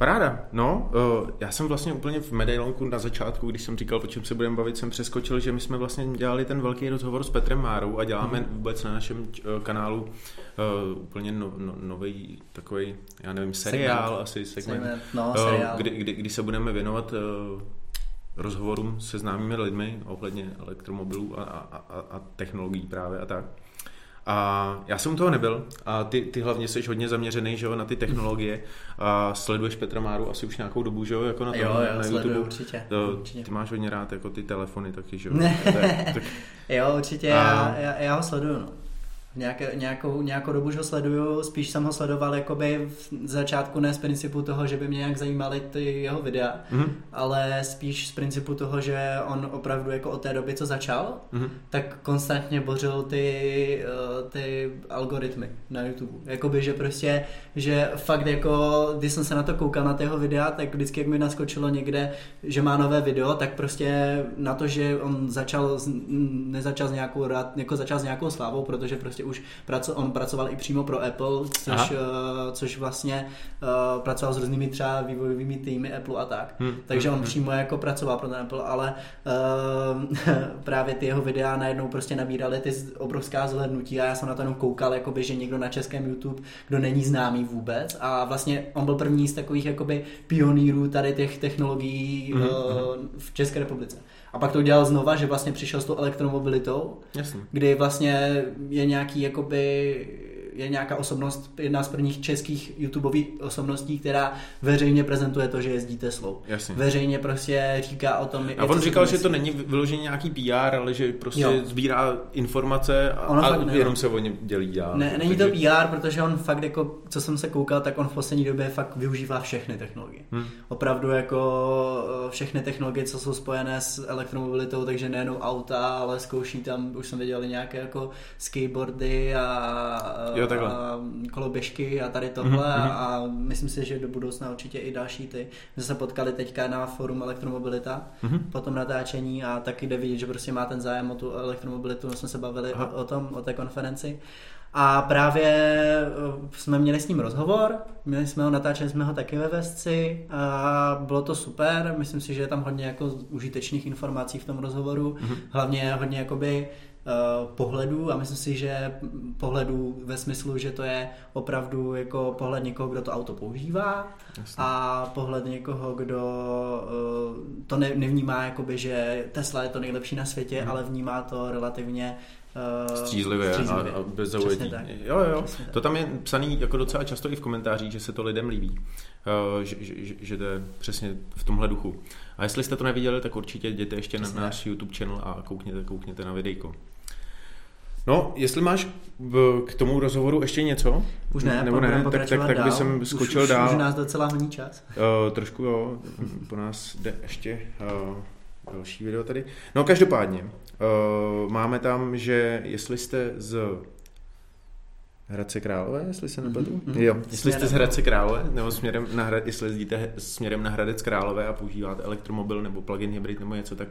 Paráda. No, uh, já jsem vlastně úplně v medailonku na začátku, když jsem říkal, o čem se budeme bavit, jsem přeskočil, že my jsme vlastně dělali ten velký rozhovor s Petrem Márou a děláme Mhm. vůbec na našem uh, kanálu uh, úplně no, no, nový takový, já nevím, seriál Segment. asi, segment, Segment, no, seriál. kdy, kdy, kdy se budeme věnovat uh, rozhovorům se známými lidmi ohledně elektromobilů a, a, a, a technologií právě a tak. A já jsem u toho nebyl a ty, ty hlavně jsi hodně zaměřený že jo, na ty technologie a sleduješ Petra Máru asi už nějakou dobu, že jo, jako na, tom, Jo, jo, na sleduju, YouTube. určitě, To, určitě. Ty máš hodně rád jako ty telefony taky, že jo. Ne. Tak, tak, Jo, určitě, A- já, já, já ho sleduju, no. Nějaké, nějakou, nějakou dobu už ho sleduju, spíš jsem ho sledoval jakoby v začátku ne z principu toho, že by mě nějak zajímaly ty jeho videa, mhm, ale spíš z principu toho, že on opravdu jako od té doby, co začal, mhm. tak konstantně bořil ty, eh, ty algoritmy na YouTube. Jakoby, že prostě, že fakt jako, když jsem se na to koukal na tého videa, tak vždycky, jak mi naskočilo někde, že má nové video, tak prostě na to, že on začal, nezačal s nějakou, jako začal s nějakou slávou, protože prostě už praco, on pracoval i přímo pro Apple, což, eh, což vlastně eh, pracoval s různými třeba vývojovými týmy Apple a tak. Hmm, Takže hmm, on hmm. přímo jako pracoval pro ten Apple, ale uh, právě ty jeho videa najednou prostě nabíraly ty obrovská zhlednutí a já jsem na to jenom koukal, jakoby, že někdo na českém YouTube, kdo není známý vůbec a vlastně on byl první z takových jakoby pionýrů tady těch technologií Mhm, uh, v České republice. A pak to udělal znova, že vlastně přišel s tou elektromobilitou, Jasně. kdy vlastně je nějaký jakoby je nějaká osobnost, jedna z prvních českých YouTubeových osobností, která veřejně prezentuje to, že jezdí Teslou. Jasně. Veřejně prostě říká o tom, A on říkal, že to není vyloženě nějaký PR, ale že prostě Jo. sbírá informace a, Ono a fakt ne, jenom no. se o ně dělí dál. Ne, není to PR, protože on fakt jako, co jsem se koukal, tak on v poslední době fakt využívá všechny technologie. Hm. Opravdu jako eh, všechny technologie, co jsou spojené s elektromobilitou, takže nejenom auta, ale zkouší tam, už jsem viděl nějaké jako skateboardy a, Jo, takhle. a koloběžky a tady tohle Mhm, a, mhm. a myslím si, že do budoucna určitě i další ty. My jsme se potkali teďka na forum Elektromobilita Mhm. po tom natáčení a taky jde vidět, že prostě má ten zájem o tu elektromobilitu, jsme se bavili Aha. o, o tom, o té konferenci. A právě eh, jsme měli s ním rozhovor, měli jsme ho, natáčeli jsme ho taky ve Vesci a bylo to super, myslím si, že je tam hodně jako užitečných informací v tom rozhovoru, Mhm. hlavně hodně jakoby pohledů a myslím si, že pohledů ve smyslu, že to je opravdu jako pohled někoho, kdo to auto používá Jasně. a pohled někoho, kdo eh, to ne, nevnímá jakoby, že Tesla je to nejlepší na světě, Mhm. ale vnímá to relativně eh, Střízlivě, A, a bez zaujetí. Jo, jo, Přesně to tam je psaný jako docela často i v komentářích, že se to lidem líbí, uh, že, že, že, je přesně v tomhle duchu. A jestli jste to neviděli, tak určitě jděte ještě na Přesně náš YouTube channel a koukněte, koukněte na videjko. No, jestli máš k tomu rozhovoru ještě něco? Už ne, nebo ne, tak, tak, tak by jsem už, skočil už, dál. Už nás docela honí čas. Uh, trošku jo, po nás jde ještě uh, další video tady. No každopádně, uh, máme tam, že jestli jste z Hradce Králové, jestli se nepletu? Mhm, mhm. Jo, jestli jste Směrem. z Hradce Králové, nebo směrem na Hrad, jestli jezdíte směrem na Hradec Králové a používáte elektromobil nebo plug-in hybrid nebo něco, tak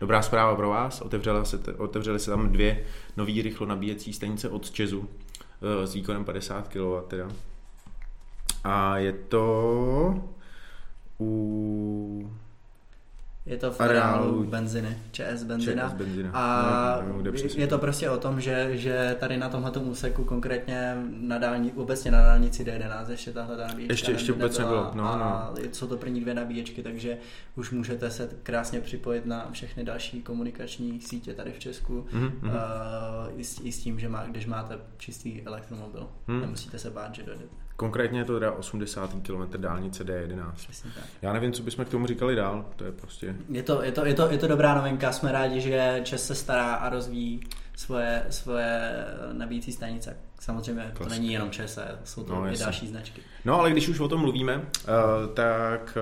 dobrá zpráva pro vás. Otevřela se, te- otevřely se tam dvě nové rychlo nabíjecí stanice od Česu uh, s výkonem 50 kW teda. A je to u Je to v Areálu. benziny, ČS benzina. ČS benzina. A Nevím, nevím, přesně. je to prostě o tom, že, že tady na tomhle úseku konkrétně na dálni, obecně na dálnici D11 ještě tahle nabíječka Ještě- ještě vůbec nebyla nebylo, no, a jsou to první dvě nabíječky, takže už můžete se krásně připojit na všechny další komunikační sítě tady v Česku Mhm, mhm. uh, i, s, i s tím, že má, když máte čistý elektromobil. Hmm. Nemusíte se bát, že dojdete. Konkrétně je to teda 80. km dálnice D11. Přesně tak. Já nevím, co bychom k tomu říkali dál, to je prostě... Je to, je, to, je, to, je to dobrá novinka, jsme rádi, že Čes se stará a rozvíjí svoje, svoje nabíjící stanice. Samozřejmě to Klasika. není jenom ČS, jsou to No, i další značky. No ale když už o tom mluvíme, uh, tak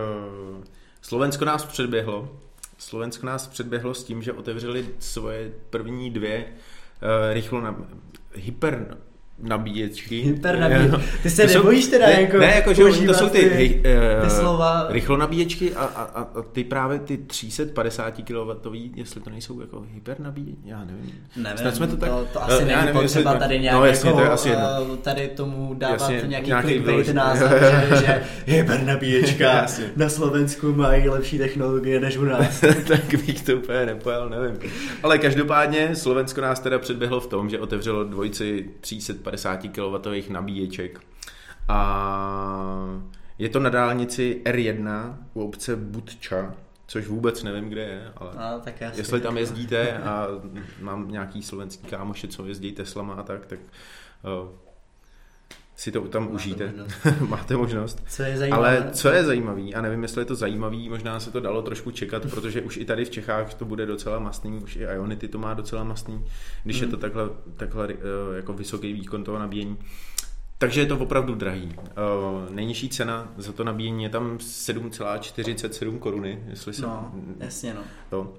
uh, Slovensko nás předběhlo. Slovensko nás předběhlo s tím, že otevřeli svoje první dvě uh, rychlo na, hyper nabíječky. Hyper nabíječky. Ty se To jsou- nebojíš teda ne, jako Ne, jako že to jsou ty, ty- uh, ty slova. rychlo nabíječky a, a, a, ty právě ty 350 kW, jestli to nejsou jako hyper nabíječky, já nevím. Nevím, Snad jsme to tak- to, to asi nevím, není potřeba to- tady no, nějak jasně, jako, to je asi jedno. eh, tady tomu dávat Jasně, nějaký, nějaký clickbait název, že, že hyper nabíječka Jasně. na Slovensku mají lepší technologie než u nás. tak bych to úplně nepojal, nevím. Ale každopádně Slovensko nás teda předběhlo v tom, že otevřelo dvojici 350 kW nabíječek. A je to na dálnici R1 u obce Budča což vůbec nevím, kde je, ale A, tak já jestli tam jezdíte a mám nějaký slovenský kámoše, co jezdí Teslama a tak, tak uh, si to tam Máte užijte. možnost. Máte možnost. Co je zajímavé? Ale co je zajímavý, a nevím, jestli je to zajímavý, možná se to dalo trošku čekat, protože už i tady v Čechách to bude docela mastný, už i Ionity to má docela mastný, když je Mhm. to takhle, takhle eh, jako vysoký výkon toho nabíjení. Takže je to opravdu drahý. Eh, Nejnižší cena za to nabíjení je tam 7,47 koruny, jestli se... No, jasně no. to.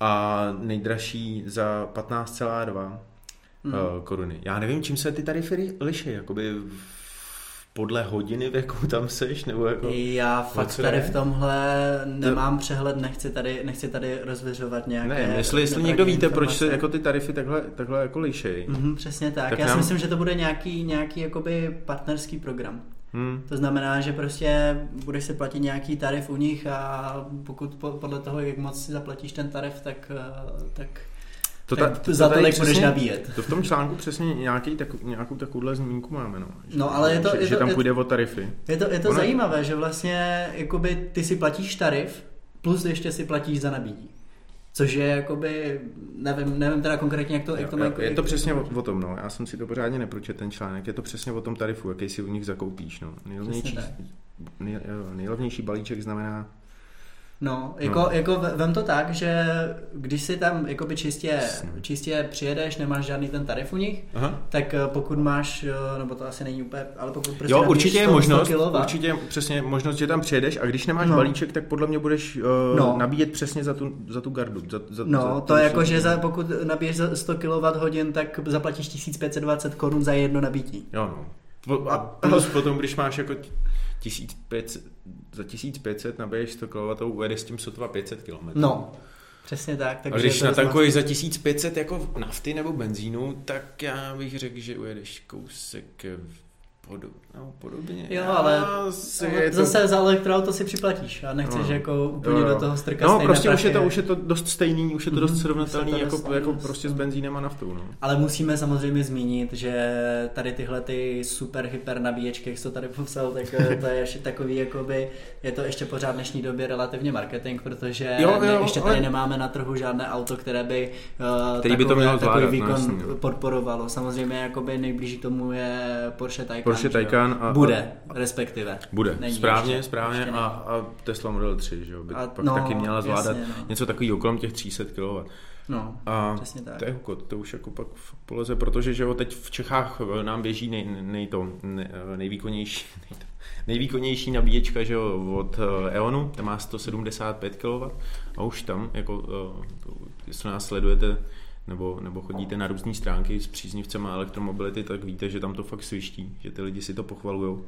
A nejdražší za 15,2 Hmm. hmm. koruny. Já nevím, čím se ty tarify liší, jakoby podle hodiny, v jakou tam seš, nebo jako... Já fakt tady jde? v tomhle nemám přehled, nechci tady, nechci tady rozvěřovat nějaké... Ne, jestli, jestli někdo víte, proč se jako ty tarify takhle, takhle jako lišej. Mhm, přesně tak. Tak Já si nám- myslím, že to bude nějaký, nějaký jakoby partnerský program. Hmm. To znamená, že prostě budeš si platit nějaký tarif u nich a pokud po, podle toho, jak moc si zaplatíš ten tarif, tak, eh, tak, To, ta, to, za tolik budeš nabíjet. To v tom článku přesně nějaký, tak, nějakou takovouhle zmínku máme, no. Že, No, ale je to- že, je že to- tam je- půjde o tarify. Je to, je to Ono- zajímavé, že vlastně jakoby ty si platíš tarif, plus ještě si platíš za nabídí. Což je jakoby, nevím, nevím teda konkrétně, jak to, jak to mají. je to přesně o, o tom, no. Já jsem si to pořádně nepročet, ten článek. Je to přesně o tom tarifu, jaký si u nich zakoupíš, no. Nejlevnější, nej, nejlevnější balíček znamená No, jako, No. jako ve- vem to tak, že když si tam jakoby čistě, čistě přijedeš, nemáš žádný ten tarif u nich, Aha. tak eh, pokud máš, eh, nebo to asi není úplně, ale pokud prostě Jo, určitě je 100 možnost, 100 kilovat, určitě přesně možnost, že tam přijedeš a když nemáš No. balíček, tak podle mě budeš uh, No. nabíjet přesně za tu, za tu gardu. Za, za, No, za, to je jako, že za, pokud nabiješ za 100 kWh, tak zaplatíš 1520 korun za jedno nabití. Jo, no. A plus potom, když máš jako 1500, za 1500 nabiješ 100 kW, ujedeš s tím sotva 500 km. No, přesně tak. Takže A když natankuješ za 1500 jako nafty nebo benzínu, tak já bych řekl, že ujedeš kousek podob, no, podobně. Jo, ale si- Ale to- Zase za elektroauto si připlatíš a nechceš No. jako úplně Jo, jo. do toho strkat No, prostě už je, to, už je to dost stejný, už je to dost Mhm, srovnatelný to jako, dost- jako dost- prostě s benzínem a naftou. No. Ale musíme samozřejmě zmínit, že tady tyhle ty super hyper nabíječky, jak jsi to tady popsal, tak eh, to je ještě takový, jakoby, je to ještě pořád v dnešní době relativně marketing, protože Jo, jo, ne, ještě tady ale- nemáme na trhu žádné auto, které by uh, Který by to mělo takový zvládat, no, výkon no. podporovalo. Samozřejmě jakoby nejblíží tomu je Porsche Taycan. Že jo? Taycan a- Bude, respektive. Bude, Není správně, ještě, správně ještě a, a Tesla Model 3, že jo, by A- pak no, taky měla zvládat jasně, no. něco takového kolem těch 300 kW. No, A přesně tak. to je hukot, to už jako pak v poleze, protože že jo, teď v Čechách eh, nám běží nej, nej to, ne, eh, nejvýkonnější, nej to, nejvýkonnější nabíječka že jo, od eh, Eonu, ta má 175 kW a už tam, jako, to, jestli nás sledujete nebo, nebo chodíte na různé stránky s příznivcema elektromobility, tak víte, že tam to fakt sviští, že ty lidi si to pochvalujou.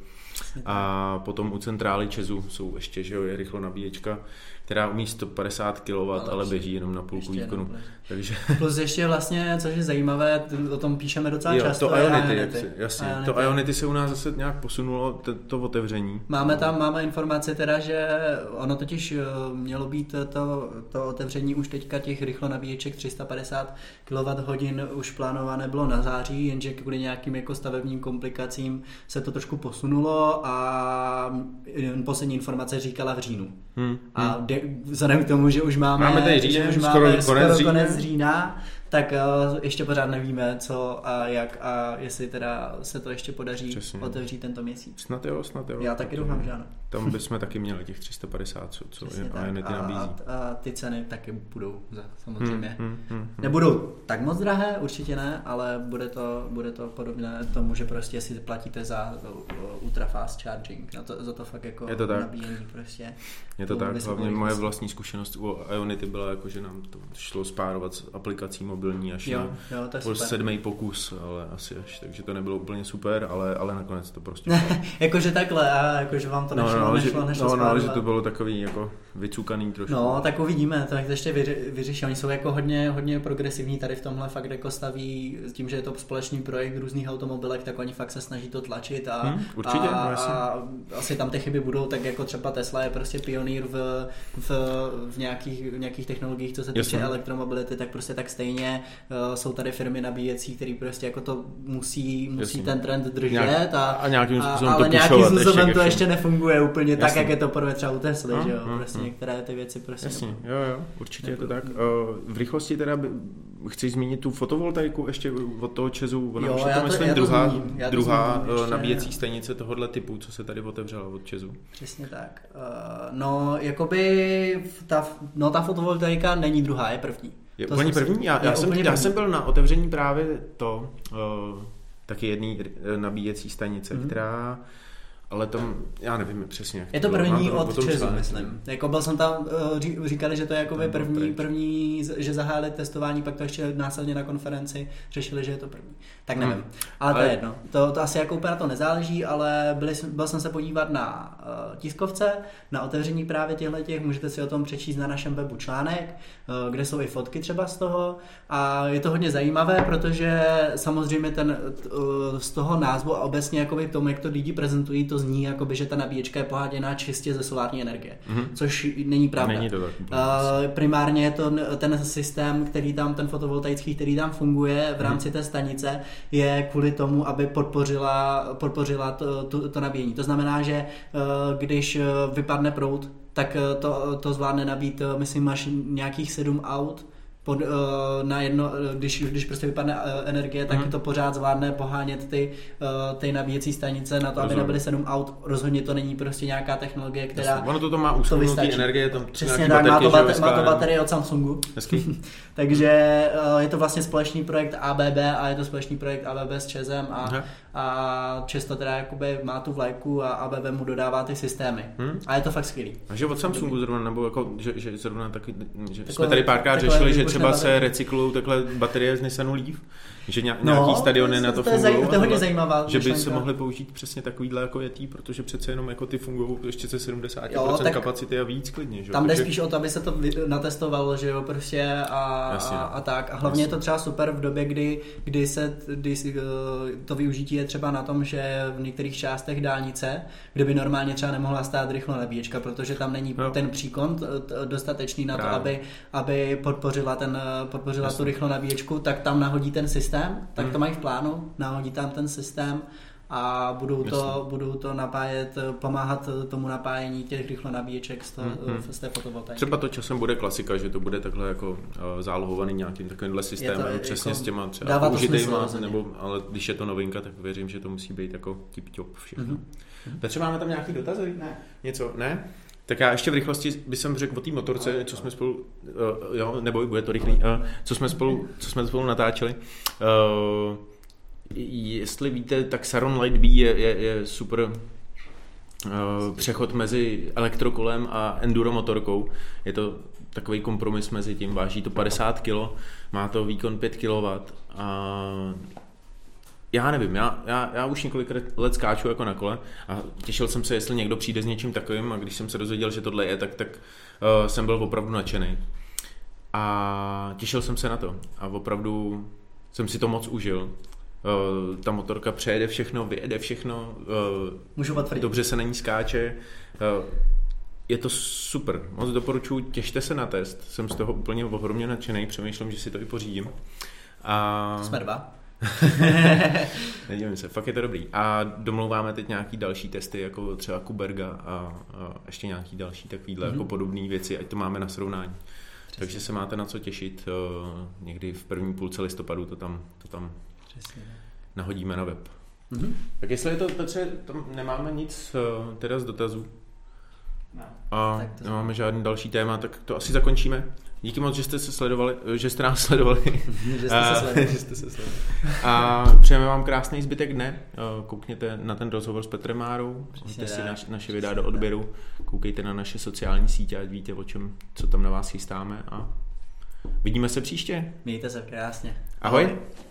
A potom u centrály Česu jsou ještě, že jo, je rychlo nabíječka, která umí 150 kW, ale, ale běží jenom na půlku výkonu. jenom Takže Plus ještě vlastně, což je zajímavé, o tom píšeme docela jo, často. to Ionity, jak si, jasně, Ionity. to Ionity se u nás zase nějak posunulo, to, to otevření. Máme tam máme informace teda, že ono totiž eh, mělo být to, to otevření už teďka těch rychlo nabíječek 350 kWh už plánované bylo na září, jenže kvůli nějakým jako stavebním komplikacím se to trošku posunulo a jen poslední informace říkala v říjnu. Hmm. A de, vzhledem k tomu, že už máme, Máme tady že říjen, už skoro máme konec skoro října. konec října, tak uh, ještě pořád nevíme, co a jak a jestli teda se to ještě podaří Přesně. otevřít tento měsíc. Snad jo, snad jo. Já taky doufám, že ano. Tam bychom taky měli těch 350, co, co Přesně a, nabízí. a, a ty ceny taky budou za, samozřejmě. Hmm, hmm, hmm, hmm. Nebudou tak moc drahé, určitě ne, ale bude to, bude to podobné tomu, že prostě si platíte za uh, ultra fast charging, na to, za to fakt jako Je to tak. nabíjení prostě. Je to tak, hlavně moje vlastní zkušenost u Ionity byla jako, že nám to šlo spárovat s aplikací mobilní až Jo, na jo, to sedmý pokus, ale asi až, takže to nebylo úplně super, ale, ale nakonec to prostě jakože takhle, a jakože vám to nešlo, no, no, nešlo, že, nešlo no, no, ale že to bylo takový jako vycukaný trošku. No, tak uvidíme, to jak to ještě vyři, vyřeší. Oni jsou jako hodně, hodně progresivní tady v tomhle, fakt jako staví tím, že je to společný projekt různých automobilek, tak oni fakt se snaží to tlačit a, Hmm, určitě, a, no, a asi tam ty chyby budou, tak jako třeba Tesla je prostě pionýr v, v, v, nějakých, v nějakých technologiích, co se týče elektromobility, tak prostě tak stejně uh, jsou tady firmy nabíjecí, které prostě jako to musí, musí Jasně. ten trend držet Nějak- a, a nějakým způsobem ale to nějakým ještě způsobem ke to ještě nefunguje úplně tak, Jasně. jak je to prvé třeba u Tesly, No, že jo, no, prostě no. některé ty věci prostě Jasně, jo, jo, určitě je to tak. Eh, V rychlosti teda by, chci zmínit tu fotovoltaiku ještě od toho Česu. Ona Jo, už je já to, to- myslím, to druhá, zmíním, to druhá zmíním eh, ještě. nabíjecí stanice tohohle typu, co se tady otevřela od Česu. Přesně tak. No, jakoby ta, no, ta fotovoltaika není druhá, je první. Je To úplně první? Já, já, jsem, úplně já jsem byl na otevření právě to, uh, taky jedné nabíjecí stanice, Mhm. která, ale tam, já nevím přesně. Jak Je to bylo. první to od Česu, myslím. Jako byl jsem tam, eh, ří- říkali, že to je byl první, první, že zahájili testování, pak to ještě následně na konferenci řešili, že je to první. Tak nevím. Hmm. Ale to Ale- je jedno. To, to asi jako úplně na to nezáleží, ale byli, byl jsem se podívat na uh, tiskovce, na otevření právě těchto těch, můžete si o tom přečíst na našem webu článek, uh, kde jsou i fotky třeba z toho a je to hodně zajímavé, protože samozřejmě ten uh, z toho názvu a obecně jakoby tomu, jak to lidi prezentují, to zní jakoby, že ta nabíječka je poháděná čistě ze solární energie, Mhm. což není pravda. Není to tak. Uh, primárně je to ten systém, který tam, ten fotovoltaický, který tam funguje v rámci té stanice, je kvůli tomu, aby podpořila, podpořila to, to, to nabíjení. To znamená, že uh, když uh, vypadne proud, tak to, to zvládne nabít, myslím, až nějakých sedm aut pod, uh, na jedno, uh, když, když prostě vypadne uh, energie, tak Mhm. to pořád zvládne pohánět ty, uh, ty nabíjecí stanice na to, aby Rozumím. nebyly sedm aut. Rozhodně to není prostě nějaká technologie, která Jasně. Ono to, to má vystačí. energie, tam Přesně tak, má to, baterky, že jo, bate, má to baterie od Samsungu. Takže eh, je to vlastně společný projekt ABB a je to společný projekt ABB s Česem a, Aha. a Čes to teda jakoby má tu vlajku a ABB mu dodává ty systémy. Hm? A je to fakt skvělý. A že od Samsungu zrovna, nebo jako, že, že zrovna taky, že Takové- jsme tady párkrát řešili, že třeba se recyklují takhle baterie z Nissanu Leaf, že ně, nějaký stadiony No, to, na to to, fungují. to je hodně zajímavá že by se mohly použít přesně takovýhle jako jetý, protože přece jenom jako ty fungují ještě se 70% Jo, tak kapacity a víc klidně. Že? Tam jde Takže- spíš o to, aby se to natestovalo, že jo, prostě a, Jasně. a, a tak. A hlavně je to třeba super v době, kdy, kdy se, kdy eh, to využití je třeba na tom, že v některých částech dálnice, kde by normálně třeba nemohla stát rychlo nabíječka, protože tam není Jo. ten příkon dostatečný na to, aby, aby podpořila, ten, eh, podpořila tu rychlo nabíječku, tak tam nahodí ten systém, tak Hmm. to mají v plánu, nahodí tam ten systém a budou to, Jasně. budou to napájet, pomáhat tomu napájení těch rychlo nabíječek z, to, Mhm. z té fotovoltaiky. Třeba to časem bude klasika, že to bude takhle jako uh, zálohovaný nějakým takovýmhle systémem, to přesně jako- s těma třeba rozhodně. nebo, ale když je to novinka, tak věřím, že to musí být jako tip-top všechno. Mhm. Petře, máme tam nějaký dotazy? Ne. Něco? Ne? Tak já ještě v rychlosti bych řekl o té motorce, co jsme spolu, uh, jo, nebo bude to rychlý, uh, co jsme spolu, co jsme spolu natáčeli. Uh, jestli víte, tak Saron Light B je, je, je super uh, přechod mezi elektrokolem a enduro motorkou. Je to takový kompromis mezi tím, váží to 50 kg, má to výkon 5 kW a já nevím, já, já, já už několik let skáču jako na kole a těšil jsem se, jestli někdo přijde s něčím takovým a když jsem se dozvěděl, že tohle je, tak, tak uh, jsem byl opravdu nadšený. A těšil jsem se na to a opravdu jsem si to moc užil. Uh, ta motorka přejede všechno, vyjede všechno, uh, Můžu potvrdit. dobře se na ní skáče. Uh, je to super, moc doporučuji, těšte se na test, jsem z toho úplně ohromně nadšený, přemýšlím, že si to i pořídím. A... Jsme dva. Nedivím se, fakt je to dobrý. A domlouváme teď nějaký další testy, jako třeba Kuberga a, a ještě nějaký další takovýhle Mhm. mm-hmm. jako podobné věci, ať to máme na srovnání. Přesně. Takže se máte na co těšit. eh, Někdy v první půlce listopadu to tam, to tam Přesně. nahodíme na web. Mhm. Tak jestli je to, Petře, tam nemáme nic eh, teda z dotazů Ne. a nemáme žádný další téma, tak to asi zakončíme. Díky moc, že jste se sledovali, eh, že jste nás sledovali. Že jste A- se sledovali. že jste se sledovali. A přejeme vám krásný zbytek dne. Eh, Koukněte na ten rozhovor s Petrem Márou, Přesně hoďte si naš, naše videa do odběru, koukejte na naše sociální sítě, ať víte, o čem, co tam na vás chystáme a vidíme se příště. Mějte se krásně. Ahoj.